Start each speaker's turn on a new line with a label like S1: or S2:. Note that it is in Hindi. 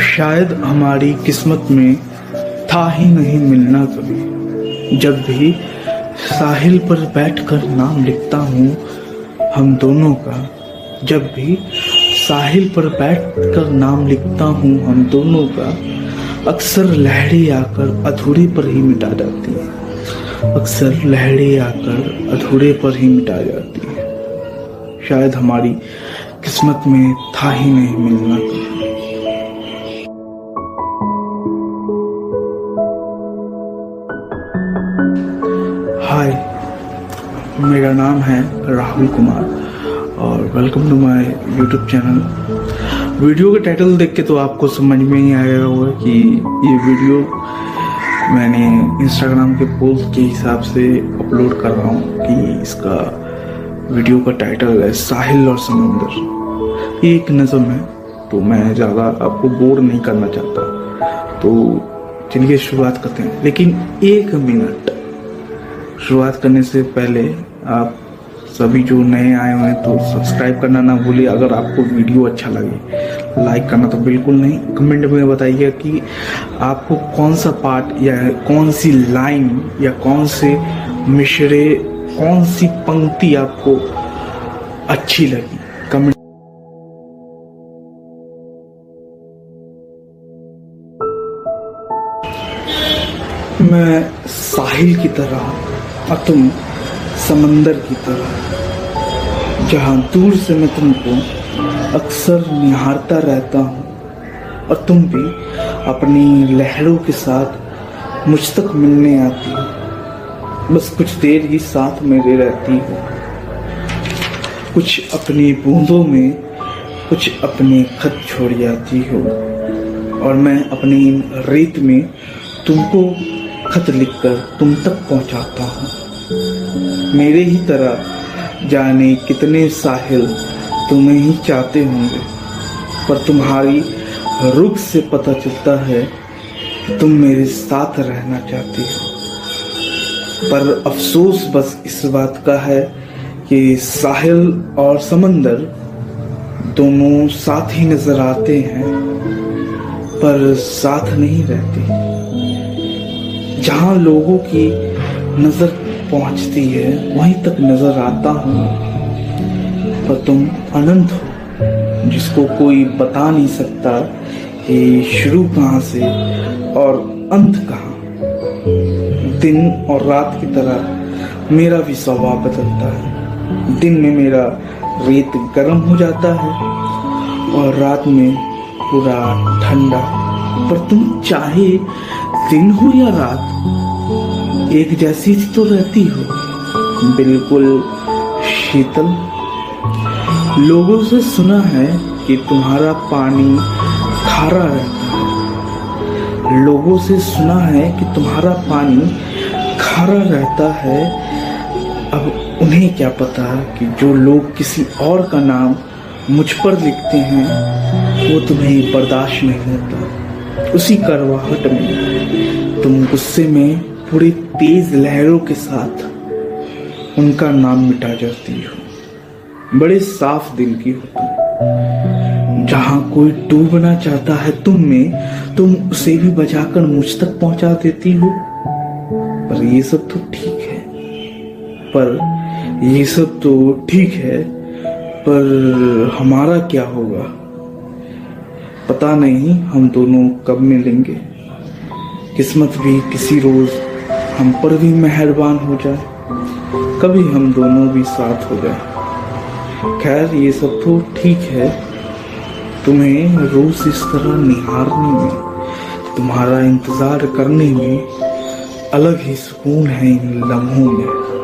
S1: शायद हमारी किस्मत में था ही नहीं मिलना कभी। जब भी साहिल पर बैठकर नाम लिखता हूँ, हम दोनों का, जब भी साहिल पर बैठकर नाम लिखता हूँ, हम दोनों का, अक्सर लहरें आकर अधूरे पर ही मिटा जाती है। अक्सर लहरें आकर अधूरे पर ही मिटा जाती है। शायद हमारी किस्मत में था ही नहीं मिलना हाय, मेरा नाम है राहुल कुमार और welcome to my YouTube channel video का टाइटल देख के तो आपको समझ में ही आया होगा कि ये वीडियो मैंने इंस्टाग्राम के पोस्ट के हिसाब से अपलोड कर रहा हूँ कि इसका वीडियो का टाइटल है साहिल और समंदर। ये एक नज़म है तो मैं ज़्यादा आपको बोर नहीं करना चाहता। तो चलिए शुरुआत करते हैं। लेकिन एक मिनट शुरुआत करने से पहले आप सभी जो नए आए हुए हैं तो सब्सक्राइब करना ना भूलिए। अगर आपको वीडियो अच्छा लगे, लाइक करना तो बिल्कुल नहीं। कमेंट में बताइए कि आपको कौन सा पार्ट या कौन सी लाइन या कौन से मिशरे, कौन सी पंक्ति आपको अच्छी लगी? कमेंट मैं साहिल की तरह और तुम समंदर की तरह, जहाँ दूर से मैं तुमको अक्सर निहारता रहता हूँ, और तुम भी अपनी लहरों के साथ मुझ तक मिलने आती हो। बस कुछ देर ही साथ मेरे रहती हो। कुछ अपनी बूंदों में कुछ अपने खत छोड़ जाती हो, और मैं अपनी रेत में तुमको खत लिखकर तुम तक पहुंचाता हूँ। मेरे ही तरह जाने कितने साहिल तुम्हें ही चाहते होंगे, पर तुम्हारी रुख से पता चलता है कि तुम मेरे साथ रहना चाहती हो। पर अफसोस बस इस बात का है कि साहिल और समंदर दोनों साथ ही नज़र आते हैं, पर साथ नहीं रहते। जहाँ लोगों की नज़र पहुँचती है, वहीं तक नज़र आता हूँ। पर तुम अनंत हो, जिसको कोई बता नहीं सकता कि शुरू कहाँ से और अंत कहाँ। दिन और रात की तरह मेरा भी स्वभाव बदलता है। दिन में मेरा रेत गर्म हो जाता है और रात में पूरा ठंडा। पर तुम चाहे दिन हो या रात, एक जैसी तो रहती हो। बिल्कुल शीतल। लोगों से सुना है कि तुम्हारा पानी खारा रहता है। लोगों से सुना है कि तुम्हारा पानी खारा रहता है। अब उन्हें क्या पता कि जो लोग किसी और का नाम मुझ पर लिखते हैं, वो तुम्हें बर्दाश्त नहीं होता उसी करवाहट में। तुम गुस्से में पूरी तेज लहरों के साथ उनका नाम मिटा जाती हो। बड़े साफ़ दिल की हो तुम। जहाँ कोई डूबना चाहता है तुम में, तुम उसे भी बचाकर मुझ तक पहुँचा देती हो। पर ये सब तो ठीक है। पर ये सब तो ठीक है। पर हमारा क्या होगा? पता नहीं हम दोनों कब मिलेंगे। किस्मत भी किसी रोज हम पर भी मेहरबान हो जाए। कभी हम दोनों भी साथ हो जाए। खैर, ये सब तो ठीक है। तुम्हें रोज इस तरह निहारने में, तुम्हारा इंतज़ार करने में अलग ही सुकून है इन लम्हों में।